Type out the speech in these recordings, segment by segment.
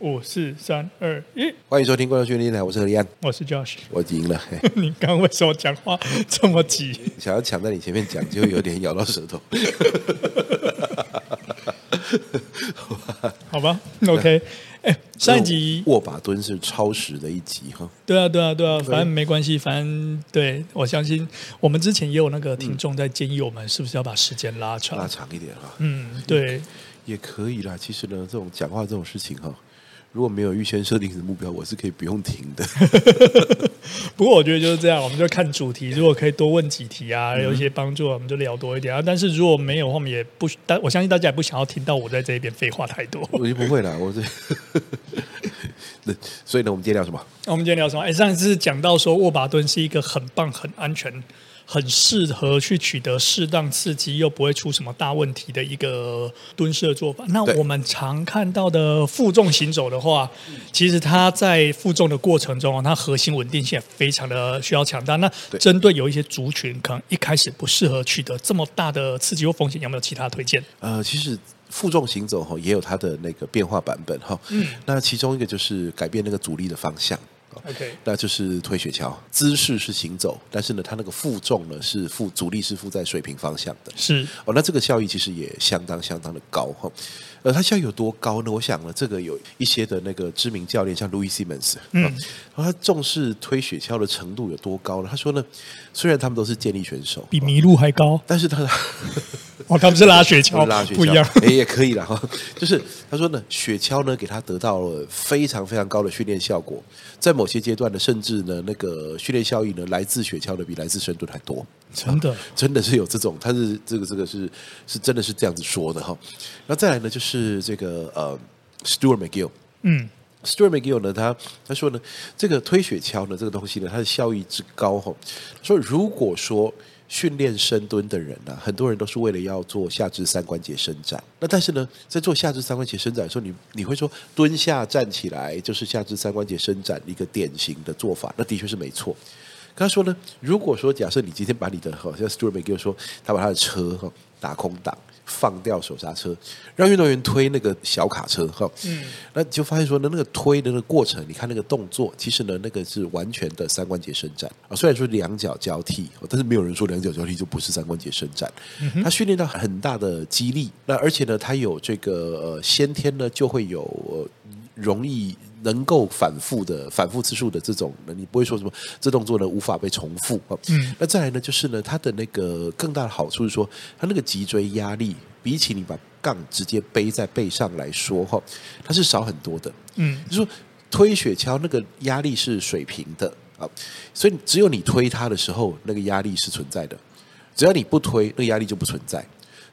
五四三二一，欢迎收听《怪兽训练台》，我是何立安，我是 Josh，我赢了。你刚刚为什么讲话这么急？想要抢在你前面讲，就有点咬到舌头。好吧，OK。哎，上一集握把蹲是超时的一集哈。对啊，对啊，对啊，反正没关系，反正对我相信，我们之前也有那个听众在建议我们，是不是要把时间拉长，拉长一点哈？嗯，对，也可以啦。其实呢，这种讲话这种事情哈。如果没有预先设定的目标，我是可以不用停的。不过我觉得就是这样，我们就看主题。如果可以多问几题啊，有一些帮助，我们就聊多一点啊。但是如果没有，我们也不，但我相信大家也不想要听到我在这一边废话太多。我就不会啦，我这。所以呢，我们今天聊什么？我们今天聊什么？哎，上一次讲到说握把蹲是一个很棒、很安全。很适合去取得适当刺激，又不会出什么大问题的一个蹲式的做法。那我们常看到的负重行走的话，其实它在负重的过程中，它核心稳定性也非常的需要强大。那针对有一些族群，可能一开始不适合取得这么大的刺激或风险，有没有其他推荐？呃，其实负重行走哈也有它的那个变化版本哈。嗯，那其中一个就是改变那个阻力的方向。OK，那就是推雪橇，姿势是行走，但是呢，它那个负重呢是负阻力是负在水平方向的，是哦，那这个效益其实也相当相当的高哈。呃，它效益有多高呢？我想呢，这个有一些的那个知名教练，像 Louis Simmons，嗯，然后他重视推雪橇的程度有多高呢？他说呢，虽然他们都是健力选手，比麋鹿还高，但是他 哦，他们是拉雪橇，拉雪橇不一样，哎，也可以了哈。就是他说呢，雪橇呢给他得到了非常非常高的训练效果。在某些阶段呢，甚至呢，那个训练效益呢，来自雪橇的比来自深蹲还多。真的，真的是有这种，他是这个这个是是真的是这样子说的哈。那再来呢，就是这个呃，Stuart McGill，嗯，Stuart McGill 呢，他他说呢，这个推雪橇呢，这个东西呢，它的效益之高哈。说如果说。训练深蹲的人呢、很多人都是为了要做下肢三关节伸展。那但是呢，在做下肢三关节伸展的时候，你你会说蹲下站起来就是下肢三关节伸展一个典型的做法，那的确是没错。他说呢，如果说假设你今天把你的好像 Stuart McGill 说他把他的车哈打空档。放掉手刹车，让运动员推那个小卡车哈，嗯，那就发现说呢，那个推的那个过程，你看那个动作，其实呢，那个是完全的三关节伸展啊。虽然说两脚交替，但是没有人说两脚交替就不是三关节伸展。他训练到很大的肌力，那而且呢，他有这个呃先天呢就会有容易。能够反复的反复次数的这种，你不会说什么这动作呢无法被重复啊。嗯，那再来呢，就是呢，它的那个更大的好处是说，它那个脊椎压力比起你把杠直接背在背上来说哈，它是少很多的。嗯，就是说推雪橇那个压力是水平的啊，所以只有你推它的时候，那个压力是存在的，只要你不推，那个压力就不存在。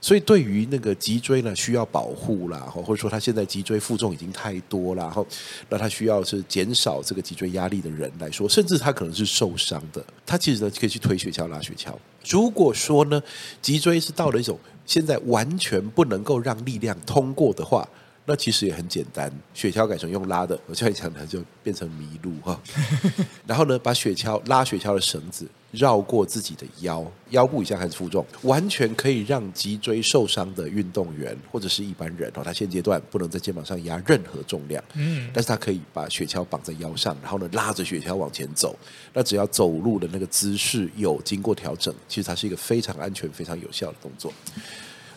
所以对于那个脊椎呢，需要保护啦，或者说他现在脊椎负重已经太多了，然后那他需要是减少这个脊椎压力的人来说，甚至他可能是受伤的，他其实呢可以去推雪橇、拉雪橇。如果说呢，脊椎是到了一种现在完全不能够让力量通过的话。那其实也很简单，雪橇改成用拉的，我这样讲呢就变成麋鹿哈。然后呢，把雪橇拉雪橇的绳子绕过自己的腰，腰部以下开始负重，完全可以让脊椎受伤的运动员或者是一般人哦，他现阶段不能在肩膀上压任何重量，嗯，但是他可以把雪橇绑在腰上，然后呢拉着雪橇往前走。那只要走路的那个姿势有经过调整，其实它是一个非常安全、非常有效的动作。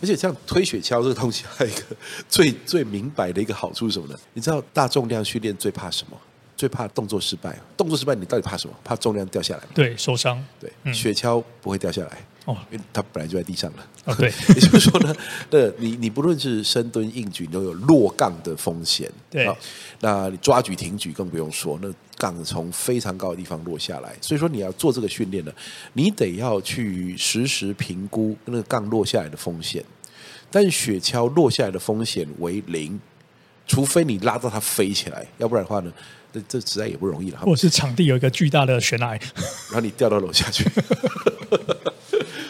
而且像推雪橇这个东西，还有一个最最明白的一个好处是什么呢？你知道大重量训练最怕什么？最怕动作失败。动作失败，你到底怕什么？怕重量掉下来。对，受伤。对，嗯、雪橇不会掉下来。哦，因为它本来就在地上了。哦，对。也就是说呢，那你你不论是深蹲、硬举，你都有落杠的风险。对。那你抓举、挺举更不用说，那杠从非常高的地方落下来。所以说你要做这个训练呢，你得要去实时评估那个杠落下来的风险。但雪橇落下来的风险为零，除非你拉到它飞起来，要不然的话呢，这这实在也不容易了。或者是场地有一个巨大的悬崖，然后你掉到楼下去。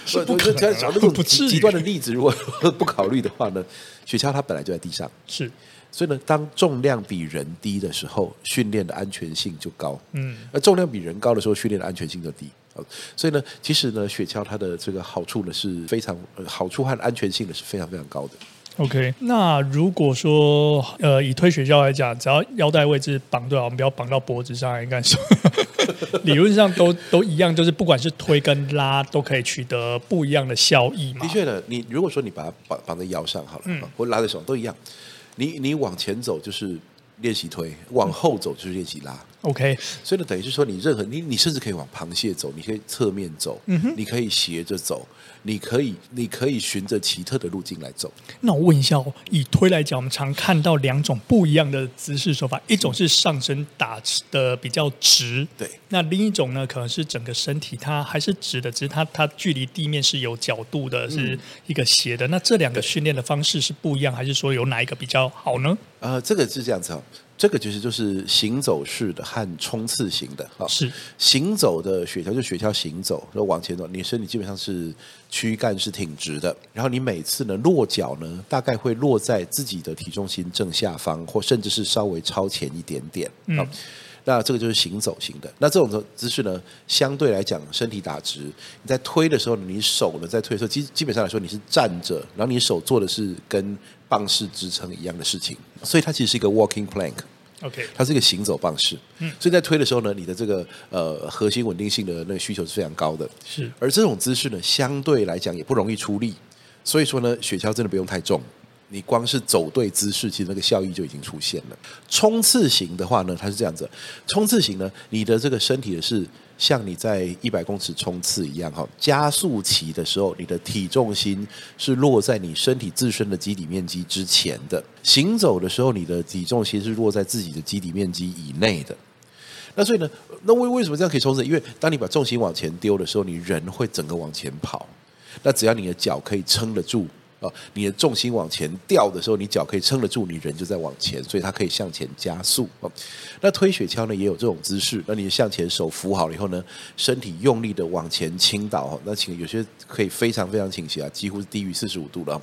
是不可能、啊。讲那种极端的例子，如果不考虑的话呢，雪橇它本来就在地上，是。所以呢，当重量比人低的时候，训练的安全性就高。嗯。而重量比人高的时候，训练的安全性就低。所以呢，其实呢，雪橇它的这个好处呢是非常好处和安全性呢是非常非常高的。OK，那如果说呃以推雪橇来讲，只要腰带位置绑对，我们不要绑到脖子上，应该说 理论上都都一样，就是不管是推跟拉都可以取得不一样的效益嘛。的确的，你如果说你把它绑绑在腰上好了，嗯，或拉在手上都一样，你你往前走就是。练习推，往后走就是练习拉。OK，所以呢，等于是说，你任何你你甚至可以往螃蟹走，你可以侧面走，嗯，你可以斜着走，你可以你可以循着奇特的路径来走。那我问一下哦，以推来讲，我们常看到两种不一样的姿势手法，一种是上身打的比较直，对，那另一种呢，可能是整个身体它还是直的，只是它它距离地面是有角度的，是一个斜的。嗯、那这两个训练的方式是不一样，还是说有哪一个比较好呢？呃，这个是这样子哦。这个其实就是行走式的和冲刺型的啊。是行走的雪橇，就雪橇行走，然后往前走，你身体基本上是躯干是挺直的，然后你每次呢落脚呢，大概会落在自己的体重心正下方，或甚至是稍微超前一点点。嗯，那这个就是行走型的。那这种姿势呢，相对来讲身体打直，你在推的时候，你手呢在推的时候，基基本上来说你是站着，然后你手做的是跟棒式支撑一样的事情，所以它其实是一个 walking plank，OK，它是一个行走棒式，嗯，所以在推的时候呢，你的这个呃核心稳定性的那个需求是非常高的，是，而这种姿势呢，相对来讲也不容易出力，所以说呢，雪橇真的不用太重。你光是走对姿势，其实那个效益就已经出现了。冲刺型的话呢，它是这样子：冲刺型呢，你的这个身体的是像你在一百公尺冲刺一样哈，加速期的时候，你的体重心是落在你身体自身的基底面积之前的；行走的时候，你的体重心是落在自己的基底面积以内的。那所以呢，那为为什么这样可以冲刺？因为当你把重心往前丢的时候，你人会整个往前跑。那只要你的脚可以撑得住。哦，你的重心往前掉的时候，你脚可以撑得住，你人就在往前，所以它可以向前加速。哦，那推雪橇呢也有这种姿势，那你向前手扶好了以后呢，身体用力的往前倾倒，哦，那请有些可以非常非常倾斜啊，几乎是低于四十五度了。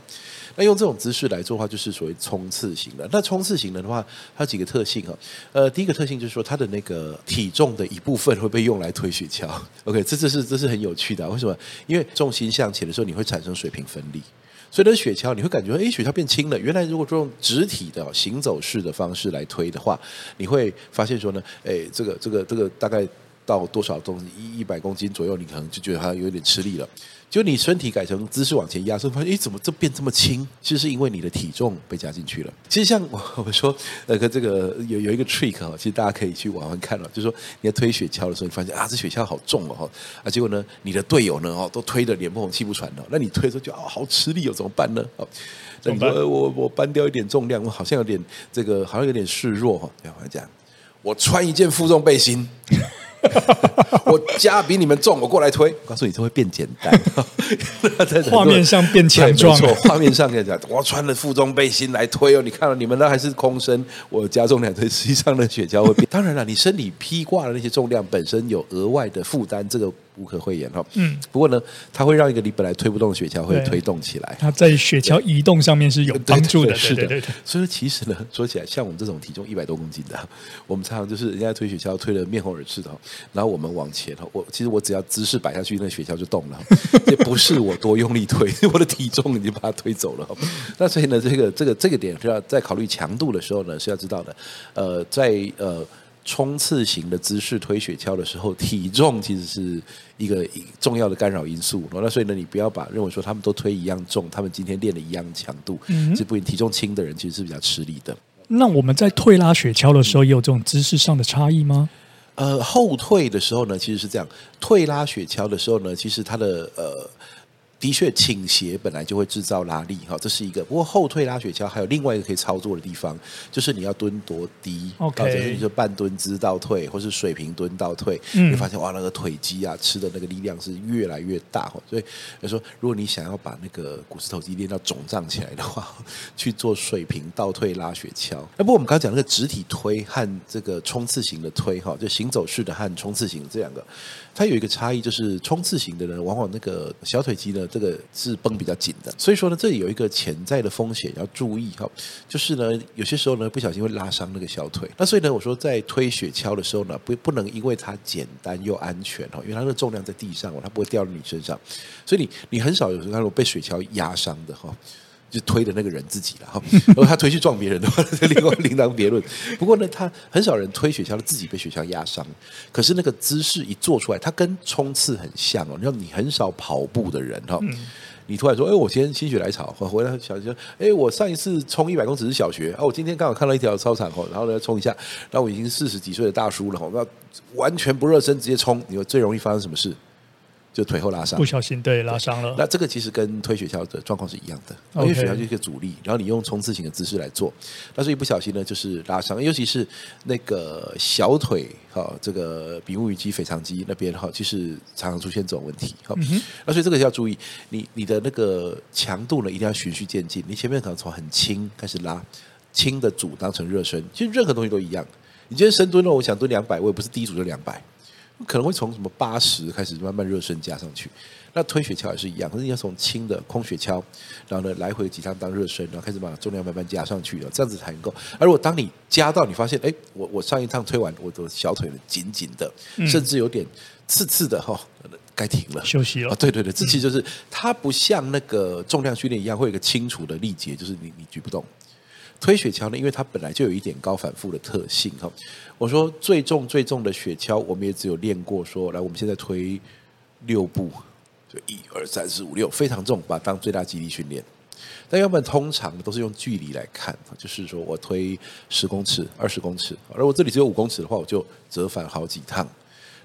那用这种姿势来做的话，就是属于冲刺型的。那冲刺型的的话，它有几个特性哈。呃，第一个特性就是说，它的那个体重的一部分会被用来推雪橇。OK，这这是这是很有趣的。为什么？因为重心向前的时候，你会产生水平分力。所以呢，雪橇你会感觉，哎，雪橇变轻了。原来如果说用直体的行走式的方式来推的话，你会发现说呢，哎，这个这个这个大概到多少东西一一百公斤左右，你可能就觉得它有点吃力了。就你身体改成姿势往前压，所以发现，哎，怎么这变这么轻？其实是因为你的体重被加进去了。其实像我 我说，那个这个有有一个 trick 哈，其实大家可以去玩玩看了。就是说你在推雪橇的时候，你发现啊，这雪橇好重哦，啊，结果呢，你的队友呢，哦，都推的脸不红气不喘的。那你推的时候就啊，好吃力哦，怎么办呢？哦，那你说我我搬掉一点重量，我好像有点这个，好像有点示弱哈。这样我讲，我穿一件负重背心。我家比你们重，我过来推。我告诉你，这会变简单。画面上变强壮，没错。画面上跟你讲，我穿了负重背心来推哦。你看到你们那还是空身，我加重两推，实际上的雪橇会变。当然了，你身体披挂的那些重量本身有额外的负担，这个。无可讳言哈，嗯，不过呢，它会让一个你本来推不动的雪橇会推动起来。它在雪橇移动上面是有 帮助的，是的。所以其实呢，说起来，像我们这种体重一百多公斤的，我们常常就是人家推雪橇推的面红耳赤的，然后我们往前哈，我其实我只要姿势摆下去，那雪橇就动了，也不是我多用力推，我的体重已经把它推走了。那所以呢，这个这个这个点是要在考虑强度的时候呢，是要知道的。呃，在呃。冲刺型的姿势推雪橇的时候，体重其实是一个重要的干扰因素。那所以呢，你不要把认为说他们都推一样重，他们今天练的一样强度，嗯，是不体重轻的人其实是比较吃力的。那我们在退拉雪橇的时候，也有这种姿势上的差异吗？呃，后退的时候呢，其实是这样。退拉雪橇的时候呢，其实它的呃。的确，倾斜本来就会制造拉力，哈，这是一个。不过后退拉雪橇还有另外一个可以操作的地方，就是你要蹲多低，OK，者是你说半蹲姿倒退，或是水平蹲倒退，嗯、你会发现哇，那个腿肌啊，吃的那个力量是越来越大哈，所以就说，如果你想要把那个股四头肌练到肿胀起来的话，去做水平倒退拉雪橇。那不过我们刚刚讲那个直体推和这个冲刺型的推，哈，就行走式的和冲刺型这两个。它有一个差异，就是冲刺型的人，往往那个小腿肌呢，这个是绷比较紧的。所以说呢，这里有一个潜在的风险要注意哈，就是呢，有些时候呢，不小心会拉伤那个小腿。那所以呢，我说在推雪橇的时候呢，不不能因为它简单又安全哈，因为它的重量在地上，它不会掉到你身上。所以你你很少有时候被雪橇压伤的哈。就推的那个人自己了哈。如果他推去撞别人的话，另外另当别论。不过呢，他很少人推雪橇的自己被雪橇压伤。可是那个姿势一做出来，他跟冲刺很像哦。你看，你很少跑步的人哈。你突然说：“哎，我今天心血来潮，我回来小学，哎，我上一次冲一百公尺是小学，啊，我今天刚好看到一条操场哦，然后呢冲一下，然后我已经四十几岁的大叔了，那完全不热身直接冲，你说最容易发生什么事？”就腿后拉伤，不小心对拉伤了。那这个其实跟推雪橇的状况是一样的，因为雪橇就是一个阻力，然后你用冲刺型的姿势来做，那所以不小心呢就是拉伤，尤其是那个小腿哈，这个比目鱼肌、腓肠肌那边哈，其实常常出现这种问题哈。那所以这个要注意，你你的那个强度呢一定要循序渐进，你前面可能从很轻开始拉，轻的组当成热身，其实任何东西都一样。你今天深蹲呢，我想蹲两百，我也不是第一组就两百。可能会从什么八十开始慢慢热身加上去，那推雪橇也是一样，可是你要从轻的空雪橇，然后呢来回几趟当热身，然后开始把重量慢慢加上去，这样子才能够。而如果当你加到你发现，哎，我我上一趟推完，我的小腿紧紧的，甚至有点刺刺的哈，该停了，休息了。哦，对对对，这其实就是它不像那个重量训练一样会有一个清楚的力竭，就是你你举不动。推雪橇呢，因为它本来就有一点高反复的特性哈。我说最重最重的雪橇，我们也只有练过说，来我们现在推六步，就一二三四五六，非常重，把它当最大肌力训练。但要不然通常都是用距离来看，就是说我推十公尺、二十公尺，而我这里只有五公尺的话，我就折返好几趟。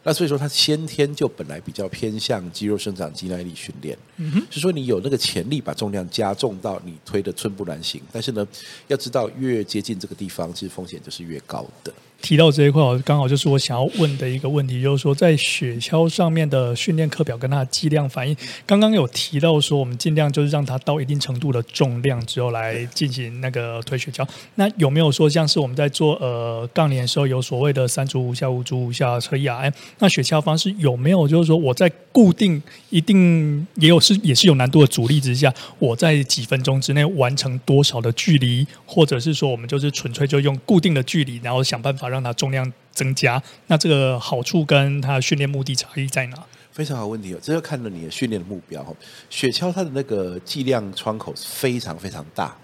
那所以说，他先天就本来比较偏向肌肉生长、肌耐力训练。嗯，是说你有那个潜力把重量加重到你推的寸步难行，但是呢，要知道越接近这个地方，其实风险就是越高的。提到这一块，刚好就是我想要问的一个问题，就是说在雪橇上面的训练课表跟它的剂量反应，刚刚有提到说我们尽量就是让它到一定程度的重量之后来进行那个推雪橇。那有没有说像是我们在做呃杠铃的时候有所谓的三组五下、五组五下车 ERM？那雪橇方式有没有就是说我在固定一定也有是也是有难度的阻力之下，我在几分钟之内完成多少的距离，或者是说我们就是纯粹就用固定的距离，然后想办法。让它重量增加，那这个好处跟它的训练目的差异在哪？非常好问题哦，这要看了你的训练的目标。雪橇它的那个剂量窗口是非常非常大，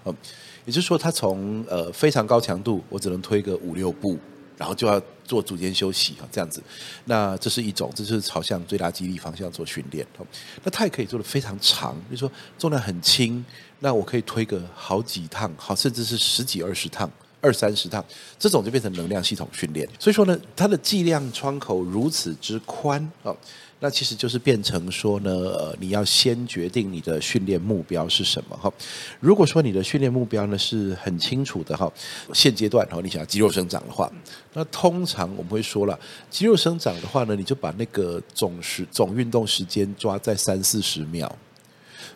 也就是说，它从呃非常高强度，我只能推个五六步，然后就要做组间休息这样子。那这是一种，这是朝向最大肌力方向做训练。那它也可以做得非常长，比如说重量很轻，那我可以推个好几趟，好甚至是十几二十趟。二三十趟，这种就变成能量系统训练。所以说呢，它的剂量窗口如此之宽啊，那其实就是变成说呢，呃，你要先决定你的训练目标是什么哈。如果说你的训练目标呢是很清楚的哈，现阶段哈，你想要肌肉生长的话，那通常我们会说了，肌肉生长的话呢，你就把那个总时总运动时间抓在三四十秒。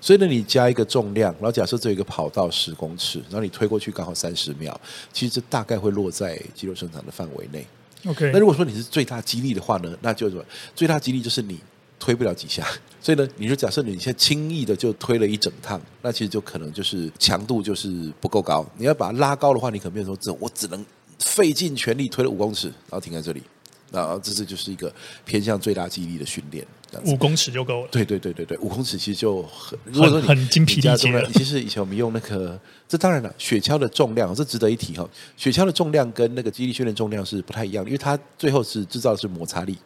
所以呢，你加一个重量，然后假设这有一个跑道十公尺，然后你推过去刚好三十秒，其实这大概会落在肌肉生长的范围内。OK。那如果说你是最大肌力的话呢，那就是说最大肌力就是你推不了几下，所以呢，你就假设你现在轻易的就推了一整趟，那其实就可能就是强度就是不够高。你要把它拉高的话，你可能变成说这我只能费尽全力推了五公尺，然后停在这里。啊，这次就是一个偏向最大肌力的训练，五公尺就够了。对对对对对，五公尺其实就很，如果说很精疲力竭了。其实以前我们用那个，这当然了，雪橇的重量这值得一提哈。雪橇的重量跟那个肌力训练重量是不太一样的，因为它最后是制造的是摩擦力，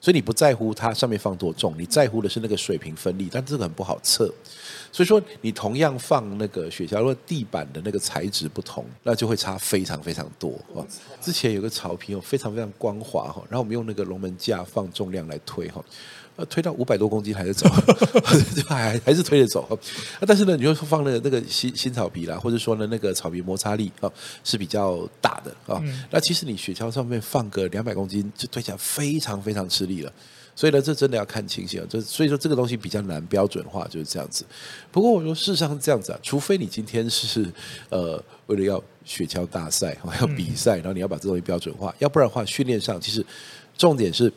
所以你不在乎它上面放多重，你在乎的是那个水平分力，但这个很不好测。所以说，你同样放那个雪橇，如果地板的那个材质不同，那就会差非常非常多。之前有个草坪哦，非常非常光滑哈，然后我们用那个龙门架放重量来推哈，呃，推到五百多公斤还是走，还还是推着走。但是呢，你就放了那个新新草皮啦，或者说呢，那个草皮摩擦力啊是比较大的啊。那其实你雪橇上面放个两百公斤，就推起来非常非常吃力了。所以呢，这真的要看情形啊。这所以说这个东西比较难标准化，就是这样子。不过我说事实上是这样子啊，除非你今天是呃为了要雪橇大赛，要比赛，然后你要把这东西标准化，要不然的话，训练上其实重点是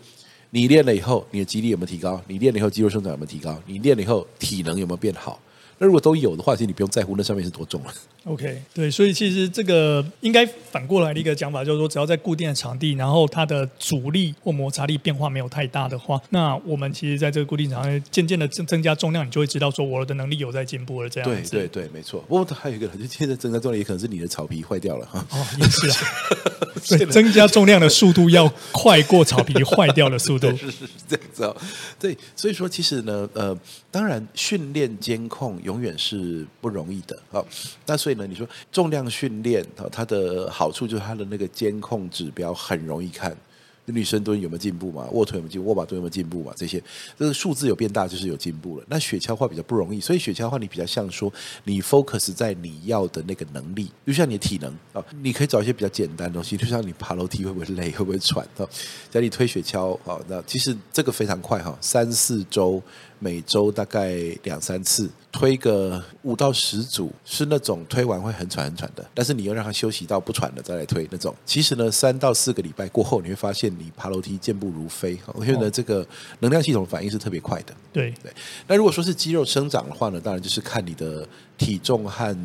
你练了以后，你的肌力有没有提高？你练了以后肌肉生长有没有提高？你练了以后体能有没有变好？那如果都有的话，其实你不用在乎那上面是多重了。OK，对，所以其实这个应该反过来的一个讲法，就是说，只要在固定的场地，然后它的阻力或摩擦力变化没有太大的话，那我们其实在这个固定场地渐渐的增增加重量，你就会知道说我的能力有在进步了。这样子，对对对，没错。不过还有一个，就现在增加重量，也可能是你的草皮坏掉了哈。哦，也是啊。所以增加重量的速度要快过草皮坏掉的速度，是是是这样子哦。对，所以说其实呢，呃，当然训练监控永远是不容易的啊。那所以呢，你说重量训练啊，它的好处就是它的那个监控指标很容易看。女生蹲有没有进步嘛？卧推有没有进步？握把蹲有没有进步嘛？这些这个数字有变大，就是有进步了。那雪橇话比较不容易，所以雪橇话你比较像说，你 focus 在你要的那个能力，就像你的体能啊，你可以找一些比较简单的东西，就像你爬楼梯会不会累，会不会喘啊？在你推雪橇啊，那其实这个非常快哈，三四周。每周大概两三次，推个五到十组，是那种推完会很喘很喘的。但是你又让他休息到不喘了再来推那种。其实呢，三到四个礼拜过后，你会发现你爬楼梯健步如飞。因为呢这个能量系统反应是特别快的。对对。那如果说是肌肉生长的话呢，当然就是看你的体重和。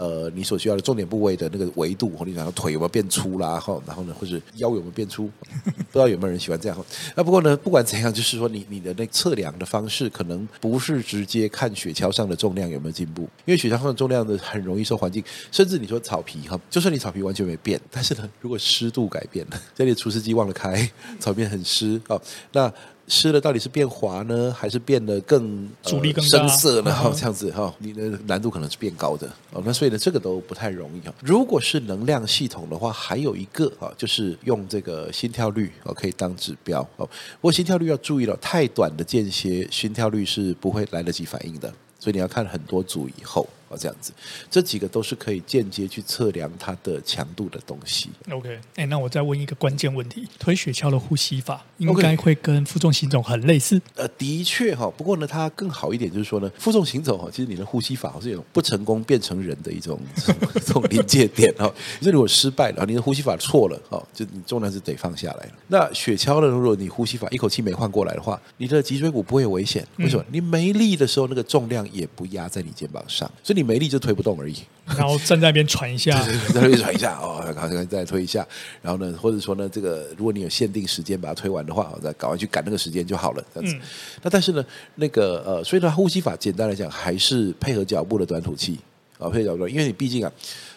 呃，你所需要的重点部位的那个维度，或你想要腿有没有变粗啦？哈，然后呢，或者腰有没有变粗？不知道有没有人喜欢这样？那不过呢，不管怎样，就是说你你的那测量的方式，可能不是直接看雪橇上的重量有没有进步，因为雪橇上的重量呢，很容易受环境，甚至你说草皮哈，就算你草皮完全没变，但是呢，如果湿度改变了，这里除湿机忘了开，草皮很湿哦，那。湿了到底是变滑呢，还是变得更阻力更深色呢？哈，这样子哈，你的难度可能是变高的哦。那所以呢，这个都不太容易哈。如果是能量系统的话，还有一个啊，就是用这个心跳率哦，可以当指标哦。不过心跳率要注意了，太短的间歇，心跳率是不会来得及反应的，所以你要看很多组以后。哦，这样子，这几个都是可以间接去测量它的强度的东西。OK，哎，那我再问一个关键问题：推雪橇的呼吸法应该会跟负重行走很类似？呃，的确哈，不过呢，它更好一点，就是说呢，负重行走哈，其实你的呼吸法是有不成功变成人的一种 这种临界点哈。就是如果失败了，你的呼吸法错了哈，就你重量是得放下来了。那雪橇呢，如果你呼吸法一口气没换过来的话，你的脊椎骨不会有危险。为什么？你没力的时候，那个重量也不压在你肩膀上，所以你。你没力就推不动而已，然后站在那边喘一下，在那边喘一下哦，然后再推一下，然后呢，或者说呢，这个如果你有限定时间把它推完的话，再赶快去赶那个时间就好了，这样子。嗯、那但是呢，那个呃，所以呢，呼吸法简单来讲还是配合脚步的短吐气啊，配合脚步，因为你毕竟啊，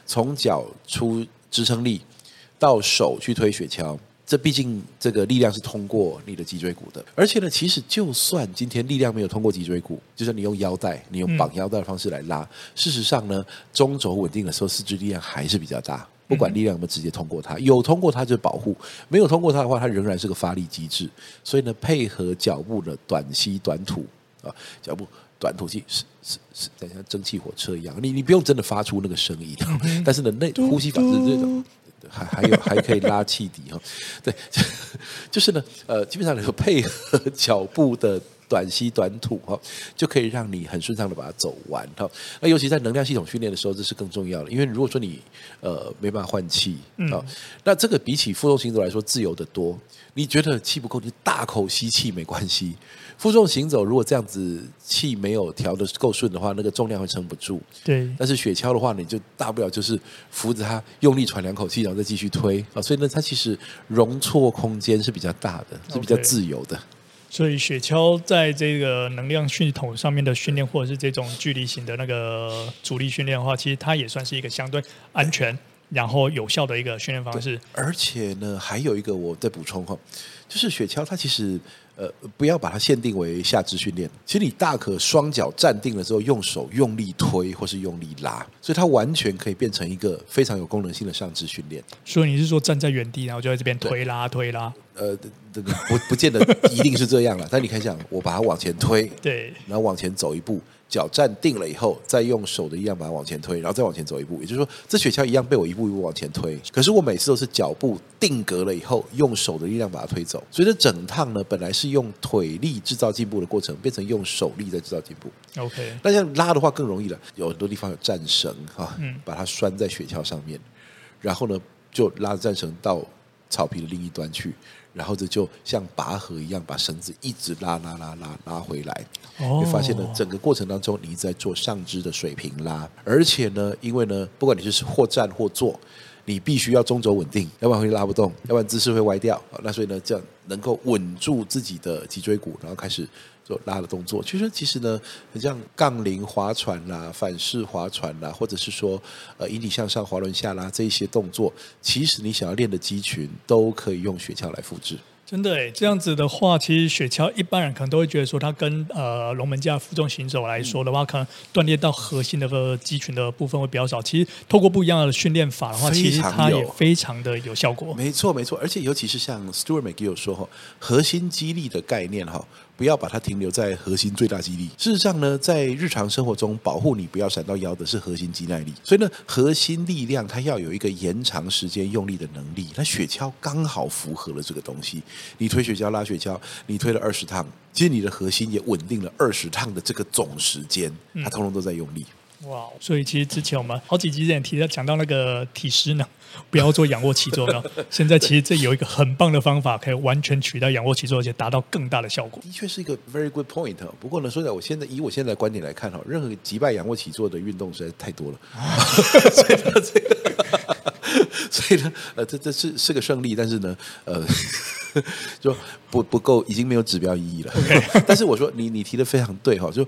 从脚出支撑力到手去推雪橇。这毕竟这个力量是通过你的脊椎骨的，而且呢，其实就算今天力量没有通过脊椎骨，就算你用腰带，你用绑腰带的方式来拉，嗯、事实上呢，中轴稳定的时候，四肢力量还是比较大。不管力量有没有直接通过它，有通过它就保护，没有通过它的话，它仍然是个发力机制。所以呢，配合脚步的短吸短吐啊，脚步短吐气是是是，像蒸汽火车一样，你你不用真的发出那个声音，但是呢，那呼吸法是这种。还还有还可以拉气笛哈，对，就是呢，呃，基本上来说配合脚步的短吸短吐哈，就可以让你很顺畅的把它走完哈。那尤其在能量系统训练的时候，这是更重要的，因为如果说你呃没办法换气啊，那这个比起负重行走来说自由得多。你觉得气不够，你大口吸气没关系。负重行走，如果这样子气没有调的够顺的话，那个重量会撑不住。对。但是雪橇的话，你就大不了就是扶着它用力喘两口气，然后再继续推啊。所以呢，它其实容错空间是比较大的，是比较自由的。Okay. 所以雪橇在这个能量系统上面的训练，或者是这种距离型的那个阻力训练的话，其实它也算是一个相对安全。然后有效的一个训练方式，而且呢，还有一个我再补充哈，就是雪橇它其实呃不要把它限定为下肢训练，其实你大可双脚站定了之后，用手用力推或是用力拉，所以它完全可以变成一个非常有功能性的上肢训练。所以你是说站在原地，然后就在这边推拉推拉？呃，这个不不见得一定是这样了，但你看一下，我把它往前推，对，然后往前走一步。脚站定了以后，再用手的力量把它往前推，然后再往前走一步。也就是说，这雪橇一样被我一步一步往前推。可是我每次都是脚步定格了以后，用手的力量把它推走。所以这整趟呢，本来是用腿力制造进步的过程，变成用手力在制造进步。OK，那像拉的话更容易了，有很多地方有战绳哈，把它拴在雪橇上面，然后呢就拉着战绳到。草皮的另一端去，然后这就像拔河一样，把绳子一直拉拉拉拉拉回来。哦，会发现呢，整个过程当中你一直在做上肢的水平拉，而且呢，因为呢，不管你是或站或坐，你必须要中轴稳定，要不然会拉不动，要不然姿势会歪掉。那所以呢，这样能够稳住自己的脊椎骨，然后开始。做拉的动作，其实其实呢，很像杠铃划船啦、反式划船啦，或者是说呃引体向上、滑轮下拉这一些动作，其实你想要练的肌群都可以用雪橇来复制。真的诶，这样子的话，其实雪橇一般人可能都会觉得说，它跟呃龙门架负重行走来说的话，可能锻炼到核心的个肌群的部分会比较少。其实透过不一样的训练法的话，其实它也非常的有效果。没错没错，而且尤其是像 Stuart McGill 说哈，核心肌力的概念哈。不要把它停留在核心最大肌力。事实上呢，在日常生活中，保护你不要闪到腰的是核心肌耐力。所以呢，核心力量它要有一个延长时间用力的能力。那雪橇刚好符合了这个东西。你推雪橇拉雪橇，你推了二十趟，其实你的核心也稳定了二十趟的这个总时间，它通通都在用力。哇！所以其实之前我们好几集之前提到讲到那个体适能，不要做仰卧起坐的。现在其实这有一个很棒的方法，可以完全取代仰卧起坐，而且达到更大的效果。的确是一个 very good point。不过呢，说起来，我现在以我现在的观点来看哈，任何击败仰卧起坐的运动实在是太多了。这个，这个，所以呢，呃，这这是是个胜利，但是呢，呃。就不不够，已经没有指标意义了。但是我说你你提的非常对哈，就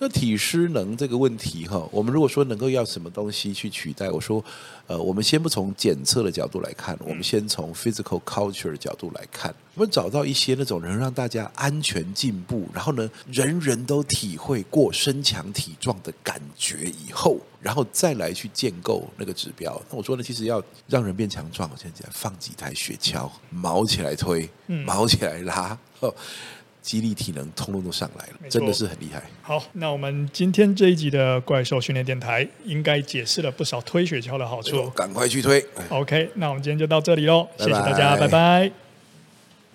那体失能这个问题哈，我们如果说能够要什么东西去取代，我说呃，我们先不从检测的角度来看，我们先从 physical culture 的角度来看，我们找到一些那种能让大家安全进步，然后呢，人人都体会过身强体壮的感觉以后。然后再来去建构那个指标。那我说呢，其实要让人变强壮，我现在放几台雪橇，毛起来推，毛起来拉，哦，肌力体能通通都上来了，真的是很厉害。好，那我们今天这一集的怪兽训练电台，应该解释了不少推雪橇的好处。赶快去推。OK，那我们今天就到这里喽，谢谢大家，拜拜。拜拜。